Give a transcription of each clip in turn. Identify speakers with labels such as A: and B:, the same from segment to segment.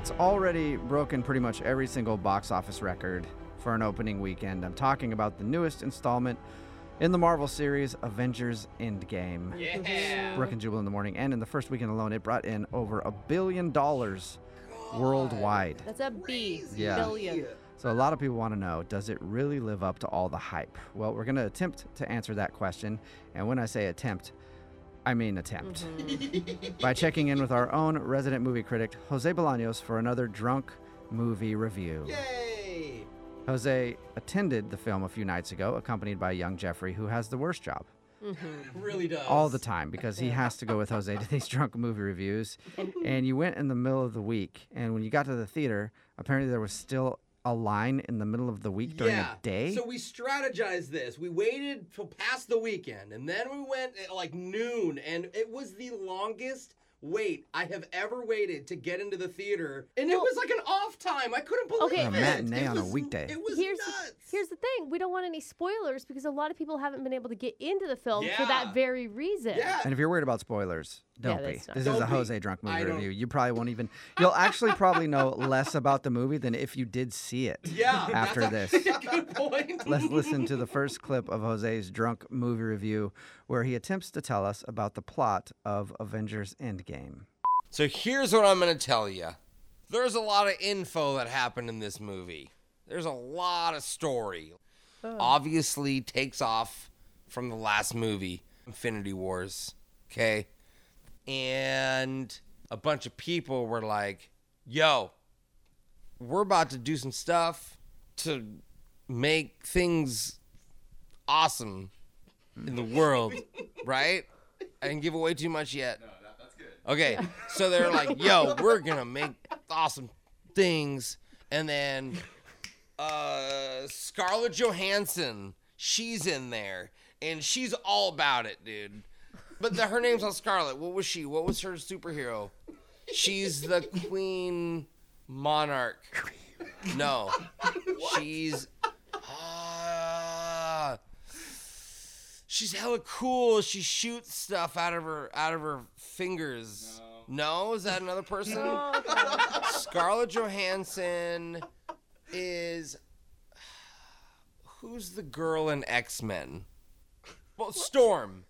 A: It's already broken pretty much every single box office record for an opening weekend. I'm talking about the newest installment in the Marvel series, Avengers Endgame.
B: Yeah.
A: Brooke and Jubal in the morning, and in the first weekend alone, it brought in over a billion dollars worldwide.
C: That's a B.
A: Yeah.
C: Billion.
A: So a lot of people want to know, does it really live up to all the hype? Well, we're going to attempt to answer that question. And when I say attempt, I mean attempt. Mm-hmm. By checking in with our own resident movie critic, Jose Bolaños, for another drunk movie review.
B: Yay!
A: Jose attended the film a few nights ago, accompanied by young Jeffrey, who has the worst job mm-hmm.
B: Really does.
A: all the time because he has to go with Jose to these drunk movie reviews. And you went in the middle of the week, and when you got to the theater, apparently there was still a line in the middle of the week during
B: yeah.
A: a day.
B: So we strategized this. We waited till past the weekend, and then we went at like noon, and it was the longest wait I have ever waited to get into the theater. And it was like an off time. I couldn't believe
C: Okay.
B: it.
A: A matinee
B: It
A: on a
B: was-
A: weekday.
B: It was
C: Here's
B: nuts.
C: here's the thing. We don't want any spoilers because a lot of people haven't been able to get into the film for that very reason.
B: yeah.
A: and if you're worried about spoilers, don't be.
C: that's
A: This
B: Don't
A: is a
B: be.
A: Jose drunk movie review. You probably won't even. You'll actually probably know less about the movie than if you did see it.
B: Yeah.
A: After
B: that's
A: this.
B: a good point.
A: Let's listen to the first clip of Jose's drunk movie review, where he attempts to tell us about the plot of Avengers Endgame.
D: So here's what I'm going to tell you. There's a lot of info that happened in this movie. There's a lot of story. Obviously takes off from the last movie, Infinity Wars, okay? And a bunch of people were like, "Yo, we're about to do some stuff to make things awesome in the world, right? I didn't give away too much yet. Okay, so they're like, "Yo, we're gonna make awesome things," and then uh, Scarlett Johansson, she's in there, and she's all about it, dude. But the, her name's not Scarlett. What was she? What was her superhero? She's the Queen Monarch. No, she's. She's hella cool. She shoots stuff out of her out of her fingers. No, is that another person? Scarlett Johansson is who's the girl in X Men? Well, Storm.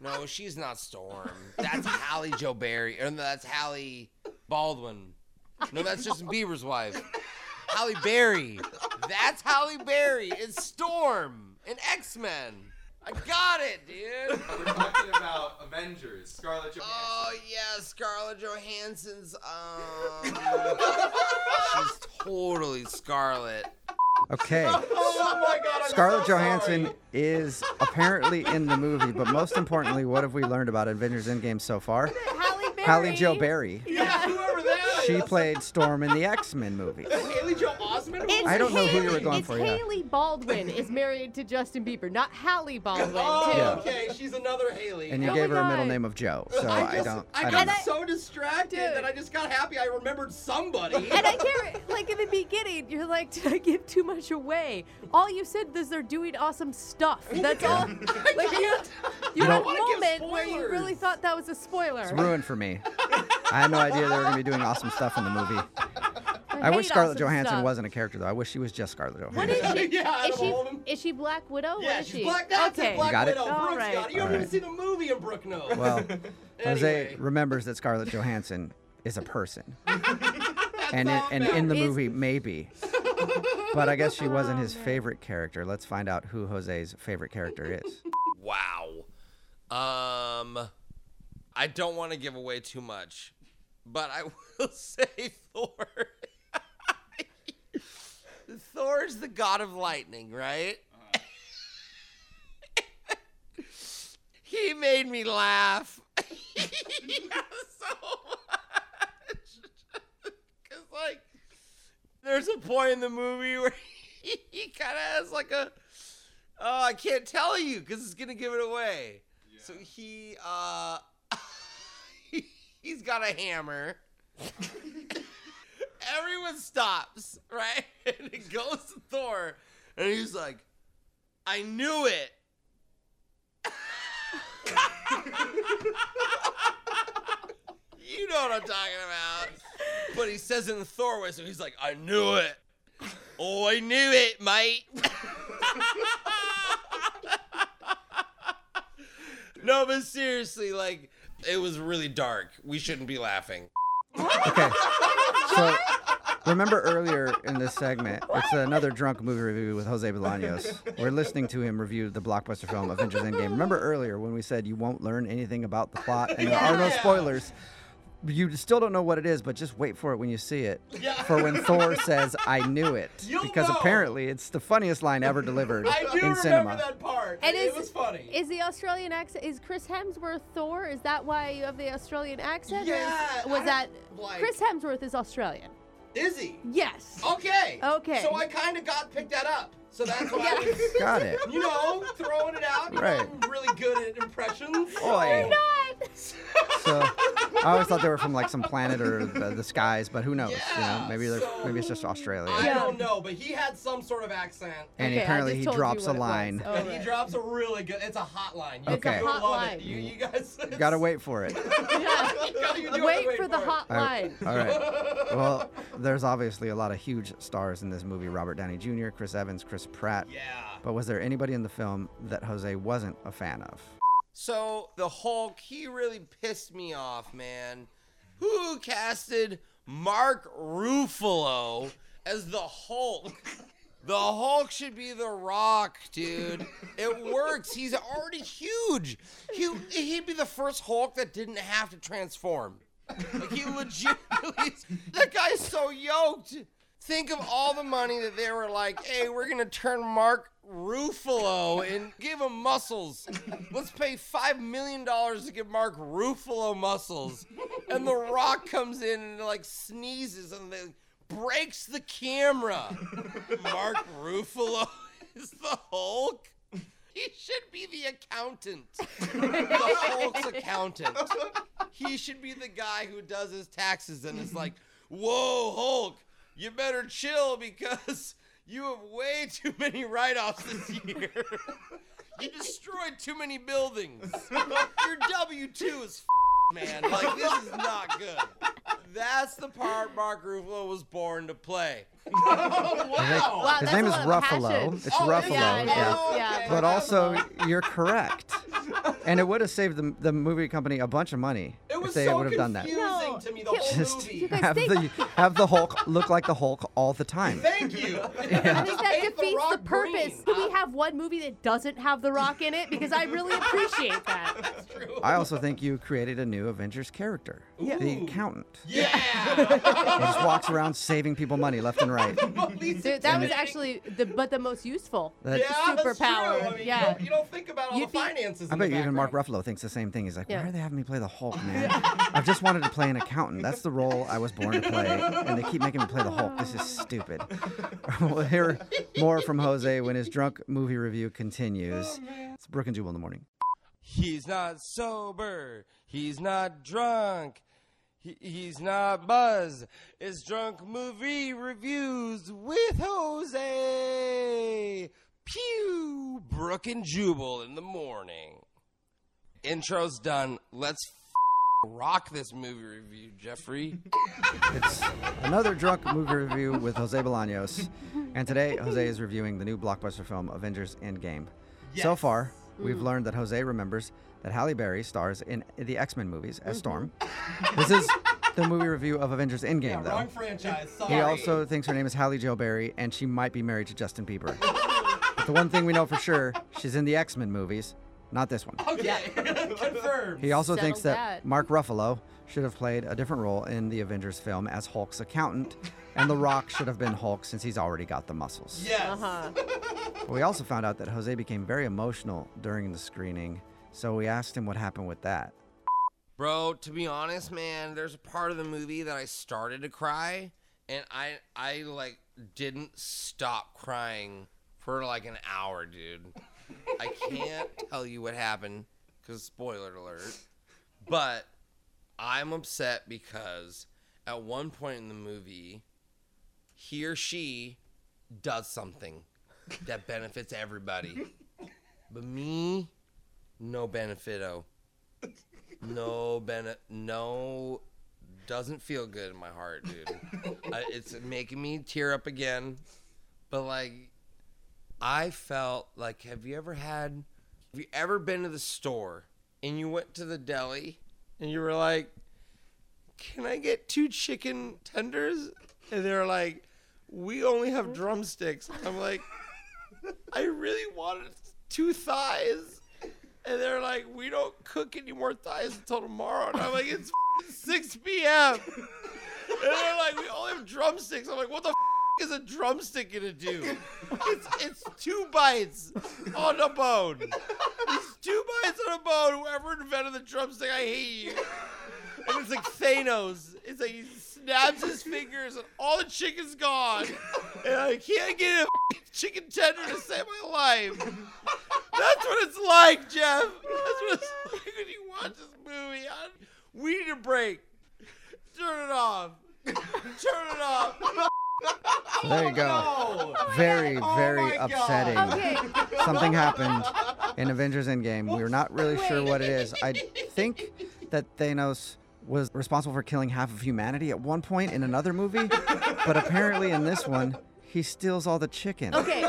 D: No, she's not Storm. That's Hallie Joe Berry. Or no, that's Hallie Baldwin. No, that's Justin Bieber's wife. Halle Berry. That's Halle Berry. It's Storm in X Men. I got it, dude.
E: We're talking about Avengers, Scarlett Johansson.
D: Oh yeah, Scarlett Johansson's. Um, she's totally Scarlett.
A: Okay.
B: oh my god. I'm
A: Scarlett
B: so
A: Johansson
B: sorry.
A: is apparently in the movie, but most importantly, what have we learned about Avengers Endgame so far?
C: Halle Berry.
A: Halle Joe Berry.
B: Yeah, whoever that
A: She played Storm in the X Men movie.
B: Haley Joe Osment.
C: It's
A: I don't know who you were
C: Haley-
A: going
C: it's
A: for, yeah.
C: Haley Baldwin is married to Justin Bieber, not Hallie Baldwin.
B: Oh,
C: too.
B: Okay. She's another Haley.
A: And you
C: Oh
A: gave
C: my
A: her a middle name of Joe, so
B: I,
A: I, don't.
B: I
A: I
B: got
A: don't
B: so distracted
C: Dude.
B: that I just got happy I remembered somebody.
C: And I can't, like in the beginning, you're like, did I give too much away? All you said is they're doing awesome stuff. That's all. Like you, you
A: You
C: had a
A: don't-
B: wanna give
C: moment where you really thought that was a spoiler.
A: It's ruined for me. I had no idea they were going to be doing awesome stuff in the movie. I wish Scarlett Johansson
C: stuff.
A: wasn't a character, though. I wish she was just Scarlett Johansson.
C: is she?
B: Yeah, out
C: is she?
B: all of 'em.
C: Is she Black Widow?
B: yeah,
C: what is
B: she's
C: she?
B: Black. That's
C: okay.
B: it, Black
A: got it?
B: Widow.
C: All
B: Brooke's
C: right.
B: got it. You haven't
A: All
B: even seen the movie, and Brooke knows.
A: Well, Jose remembers that Scarlett Johansson is a person. and in, and in the
C: Is-
A: movie, maybe. But I guess she wasn't his favorite character. Let's find out who Jose's favorite character is.
D: Wow. Um, I don't want to give away too much, but I will say Thor. Thor's the god of lightning, right? he made me laugh yeah, so much. Cause like, there's a point in the movie where he, he kind of has like a Oh, I can't tell you because it's gonna give it away. Yeah. So he, uh, he's got a hammer. Everyone stops, right? And it goes to Thor, and he's like, "I knew it." you know what I'm talking about. but he says it in Thor way, so he's like, I knew it. Oh, I knew it, mate. no, but seriously, like, it was really dark. We shouldn't be laughing.
A: Okay. So remember earlier in this segment, it's another drunk movie review with Jose Bolaños. We're listening to him review the blockbuster film Avengers Endgame. Remember earlier when we said you won't learn anything about the plot and there are no spoilers. You still don't know what it is, but just wait for it when you see it.
B: Yeah.
A: For when Thor says, "I knew it,"
B: You'll
A: because
B: know.
A: apparently it's the funniest line ever delivered
B: I do
A: in
B: remember
A: cinema.
B: that part.
C: And
B: it
C: is,
B: was funny.
C: Is the Australian accent is Chris Hemsworth Thor? Is that why you have the Australian accent? or is-
B: Yeah,
C: was that
B: like-
C: Chris Hemsworth is Australian?
B: Is he?
C: Yes.
B: Okay.
C: Okay.
B: So I kind of got picked that up. So that's why I was,
A: Got it.
B: you know, throwing it out.
A: Right.
B: I'm really good at impressions.
A: Oi.
C: Not.
A: So I always thought they were from like some planet or the, the skies, but who knows? you know, maybe they're
B: so-
A: maybe it's just Australia.
B: I
C: Yeah.
B: don't know, but he had some sort of accent.
A: and
C: Okay,
A: apparently he drops a
C: what it was.
A: line.
C: Oh,
B: and
C: right.
B: he drops a really good. It's a hotline. You
A: Okay.
B: okay.
A: It's a
C: hotline.
B: You, you guys.
A: Gotta wait for it.
C: Yeah.
B: Gotta- you do have to
C: Wait for the
B: it.
C: hot
A: All right.
C: line.
A: All right. Well, there's obviously a lot of huge stars in this movie: Robert Downey Jr., Chris Evans, Chris Pratt.
B: Yeah.
A: But was there anybody in the film that Jose wasn't a fan of?
D: So the Hulk, he really pissed me off, man. Who casted Mark Ruffalo as the Hulk? The Hulk should be the Rock, dude. It works. He's already huge. He he'd be the first Hulk that didn't have to transform. Like he legit, that guy's so yoked. Think of all the money that they were like, hey, we're gonna turn Mark Ruffalo and give him muscles. Let's pay five million dollars to give Mark Ruffalo muscles. And The Rock comes in and like sneezes and they breaks the camera. Mark Ruffalo is the Hulk. He should be the accountant. The Hulk's accountant. He should be the guy who does his taxes and is like, whoa, Hulk, you better chill because you have way too many write offs this year. you destroyed too many buildings. Your W 2 is f- man. Like, this is not good. That's the part Mark Ruffalo was born to play.
B: wow.
C: Oh, wow,
A: His name is Ruffalo.
C: passion.
A: It's
B: Oh,
A: Ruffalo.
C: Yeah, it is.
B: yeah.
C: Yeah.
A: But also, you're correct. And it would have saved the, the movie company a bunch of money
B: It was
A: if they
B: so
A: would have done that.
B: confusing
C: No.
B: to me the whole
A: Just
B: movie.
A: have
C: think-
A: the have the Hulk look like the Hulk all the time.
B: Thank you.
C: I think that defeats the,
B: Rock
C: purpose.
B: Green.
C: Can we have one movie that doesn't have The Rock in it? Because I really appreciate that.
B: That's true.
A: I also think you created a new Avengers character, the
B: Ooh.
A: accountant.
B: Yeah.
A: He just walks around saving people money left and right.
B: Least
C: Dude, that was
B: intimidating.
C: actually the but the most useful.
A: That-
B: yeah, that's true.
C: superpower.
B: I mean, you
C: Yeah.
B: don't- You, don't, think about all
C: You'd
B: the
C: be-
B: finances.
A: I
B: in
A: bet
B: the
A: even Mark
B: background.
A: Ruffalo thinks the same thing. He's like,
C: Yeah.
A: why are they having me play the Hulk, man? I've just wanted to play an accountant. That's the role I was born to play, and they keep making me play the Hulk. This is stupid. we'll hear more from Jose when his drunk movie review continues. Oh, it's Brooke and Jubal in the morning.
D: He's not sober. He's not drunk. He, he's not buzz. It's drunk movie reviews with Jose. Pew! Brooke and Jubal in the morning. Intro's done. Let's f- rock this movie review, Jeffrey.
A: It's another drunk movie review with Jose Bolaños. And today, Jose is reviewing the new blockbuster film Avengers Endgame. So
B: Yes.
A: far, we've mm. learned that Jose remembers that Halle Berry stars in the X Men movies as mm-hmm. Storm. this is the movie review of Avengers Endgame,
B: Yeah,
A: though.
B: wrong franchise. Sorry.
A: He also thinks her name is Halle Joe Berry, and she might be married to Justin Bieber. but the one thing we know for sure, she's in the X Men movies, not this one.
B: Okay. Confirmed.
A: He also thinks that,
C: that.
A: Mark Ruffalo should have played a different role in the Avengers film as Hulk's accountant, and The Rock should have been Hulk since he's already got the muscles.
B: Yes.
C: Uh-huh.
A: We also found out that Jose became very emotional during the screening, so we asked him what happened with that.
D: Bro, to be honest, man, there's a part of the movie that I started to cry and I I like didn't stop crying for like an hour, dude. I can't tell you what happened cuz spoiler alert. But I'm upset because at one point in the movie he or she does something that benefits everybody. But me, no benefito. No bene no doesn't feel good in my heart, dude. I, it's making me tear up again. But like, I felt like, have you ever had? Have you ever been to the store and you went to the deli and you were like, "Can I get two chicken tenders?" And they're like, "We only have drumsticks." I'm like, I really wanted two thighs. And they're like, we don't cook any more thighs until tomorrow. And I'm like, it's 6 p.m. And they're like, we only have drumsticks. I'm like, what the is a drumstick gonna do? It's, it's two bites on a bone. It's two bites on a bone. Whoever invented the drumstick, I hate you. And it's like Thanos. It's like he snaps his fingers and all the chicken's gone. And I can't get a chicken tender to save my life. That's what it's like, Jeff. That's what it's like when you watch this movie. I, we need a break. Turn it off. Turn it off.
A: So there you go. Oh, very, oh very
B: my God.
A: upsetting.
C: Okay.
A: Something happened in Avengers Endgame. We're not really sure what it is. I think that Thanos was responsible for killing half of humanity at one point in another movie, but apparently in this one, he steals all the chicken.
C: Okay.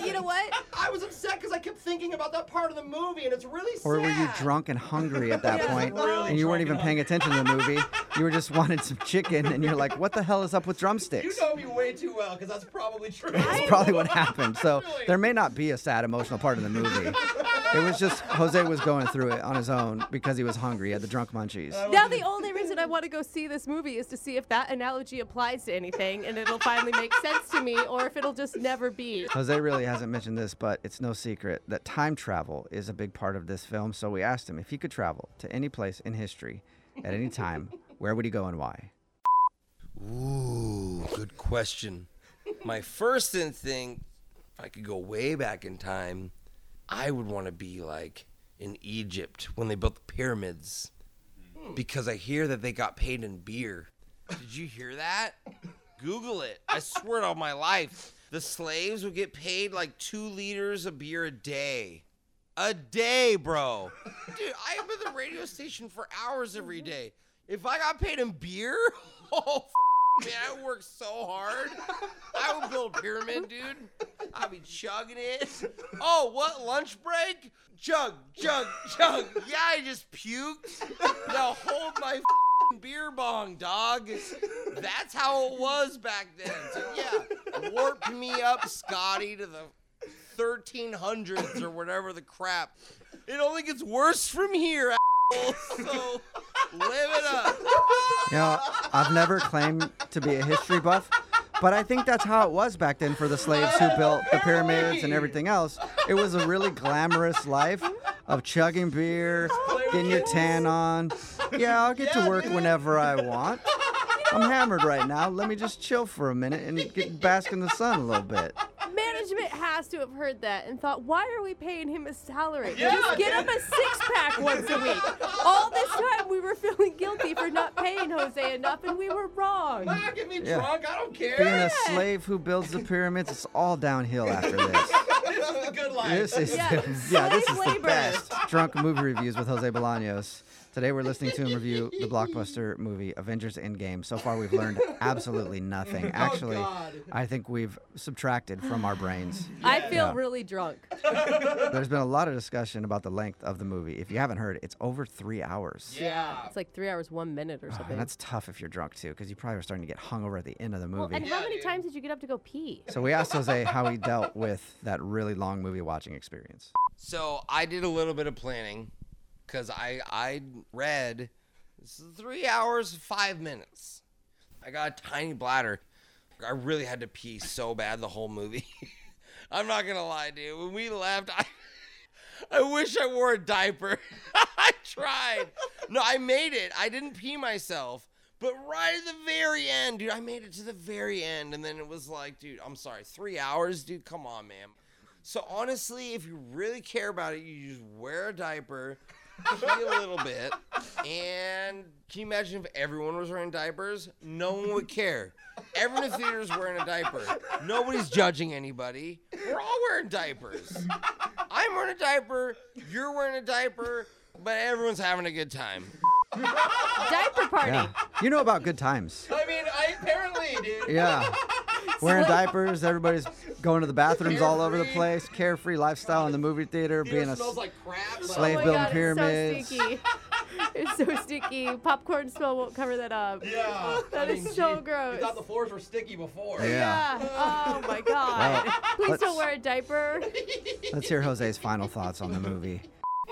B: No, he doesn't.
C: But you know what?
B: I was upset because I kept thinking about that part of the movie, and it's really sad.
A: Or were you drunk and hungry at that
C: Yeah,
A: point,
B: really
A: and you weren't
B: drunk
A: even
B: and
A: paying attention to the movie? You were just wanted some chicken, and you're like, "What the hell is up with drumsticks?
B: You
A: drumsticks?"
B: know me way too well because that's probably true.
A: That's probably what happened. So
B: Really?
A: there may not be a sad emotional part of the movie. It was just Jose was going through it on his own because he was hungry. He had the drunk munchies.
C: Now the only reason I want to go see this movie is to see if that analogy applies to anything and it'll finally make sense to me or if it'll just never be.
A: Jose really hasn't mentioned this, but it's no secret that time travel is a big part of this film. So we asked him if he could travel to any place in history at any time, where would he go and why?
D: Ooh, good question. My first instinct, if I could go way back in time, I would want to be like in Egypt when they built the pyramids. Hmm. Because I hear that they got paid in beer. Did you hear that? Google it. I swear it on my life. The slaves would get paid like two liters of beer a day. A day, bro. Dude, I am at the radio station for hours every day. If I got paid in beer, oh, f- man, I work so hard. I would build a pyramid, dude. I'd be chugging it. Oh, what? Lunch break? Chug, chug, chug. Yeah, I just puked. Now hold my beer bong, dog. That's how it was back then. So, yeah, warp me up, Scotty, to the 1300s or whatever the crap. It only gets worse from here. So live it up.
A: You know, I've never claimed to be a history buff, but I think that's how it was back then for the slaves who built the pyramids and everything else. It was a really glamorous life of chugging beer, getting your tan on. Yeah, I'll get to work whenever I want. I'm hammered right now. Let me just chill for a minute and get bask in the sun a little bit.
C: Management has to have heard that and thought, why are we paying him a salary?
B: Yeah,
C: Just get him a six pack once a week. All this time we were feeling guilty for not paying Jose enough and we were wrong.
B: Get me
A: Yeah.
B: drunk. I don't care.
A: Being a slave who builds the pyramids, it's all downhill after this.
B: this is the good life.
A: This is
C: Yeah,
A: the, yeah, this is
C: slave
A: the
C: labor.
A: best drunk movie reviews with Jose Bolaños. Today we're listening to him review the blockbuster movie Avengers Endgame. So far we've learned absolutely nothing. Oh, Actually,
B: God.
A: I think we've subtracted from our brains.
C: I feel
A: Yeah.
C: really drunk.
A: There's been a lot of discussion about the length of the movie. If you haven't heard, it's over three hours.
B: yeah.
C: It's like three hours, one minute or something.
A: And that's tough if you're drunk too, because you probably were starting to get hungover at the end of the
C: well,
A: movie.
C: and how many times did you get up to go pee?
A: so we asked Jose how he dealt with that really long movie watching experience.
D: So I did a little bit of planning because I I read three hours five minutes. I got a tiny bladder. I really had to pee so bad the whole movie. I'm not gonna lie, dude. When we left, I I wish I wore a diaper. I tried. No, I made it. I didn't pee myself. But right at the very end, dude, I made it to the very end. And then it was like, dude, I'm sorry, three hours, dude, come on, man. So honestly, if you really care about it, you just wear a diaper, pee a little bit, and can you imagine if everyone was wearing diapers? No one would care. Everyone in the theater is wearing a diaper. Nobody's judging anybody. We're all wearing diapers. I'm wearing a diaper. You're wearing a diaper, but everyone's having a good time.
C: Diaper party.
A: Yeah. You know about good times.
B: I mean, I apparently, dude.
A: Yeah. Wearing diapers, everybody's going to the bathrooms all over the place. Carefree lifestyle in the movie theater,
B: Theater
A: being a
B: smells like crap.
A: slave
C: oh my
A: building
C: God,
A: pyramids.
C: It's so sticky. it's so sticky. Popcorn smell won't cover that up.
B: Yeah.
C: That
B: I
C: is
B: mean,
C: so
B: gee,
C: gross.
B: You thought the floors were sticky before.
A: Yeah.
C: Oh my God.
A: Well,
C: Please don't wear a diaper.
A: Let's hear Jose's final thoughts on the movie.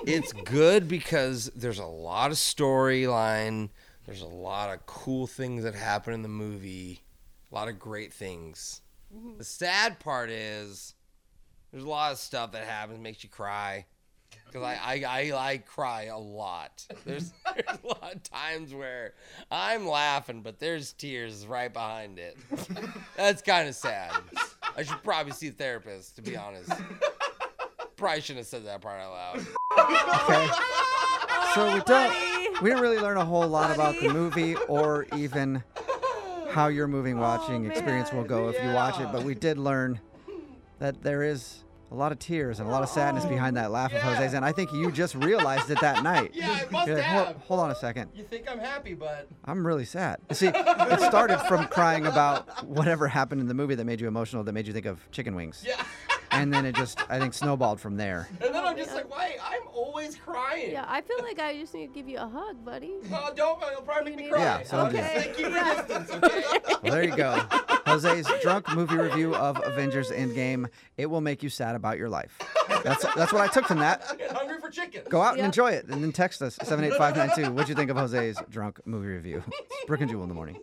D: It's good because there's a lot of storyline. There's a lot of cool things that happen in the movie. A lot of great things. Mm-hmm. The sad part is there's a lot of stuff that happens makes you cry. Because I, I, I, I cry a lot. There's, there's a lot of times where I'm laughing, but there's tears right behind it. That's kind of sad. I should probably see a therapist, to be honest. Probably shouldn't have said that part out loud.
A: Okay. So we don't we didn't really learn a whole lot about the movie or even how your movie oh, watching
C: Oh,
A: experience will go if you watch it, but we did learn that there is a lot of tears and a lot of sadness oh, behind that laugh of Jose's, and I think you just realized it that night.
B: Yeah, I must
A: like, "Hold-
B: have.
A: hold on a second.
B: You think I'm happy, but
A: I'm really sad. See, it started from crying about whatever happened in the movie that made you emotional, that made you think of chicken wings.
B: yeah.
A: And then it just, I think, snowballed from there.
B: And then I'm just like, why? I'm always crying.
C: Yeah, I feel like I just need to give you a hug, buddy.
B: Oh, don't. You'll probably make me cry.
A: Yeah, so I'm
B: okay.
A: just-
B: Thank you for distance, okay?
A: Well, there you go. Jose's drunk movie review of Avengers Endgame. It will make you sad about your life. That's that's what I took from that.
B: I'm hungry for chicken.
A: Go out and
C: Yep.
A: enjoy it, and then text us seven eight five nine two. What'd you think of Jose's drunk movie review? It's Brooke and Jubal in the morning.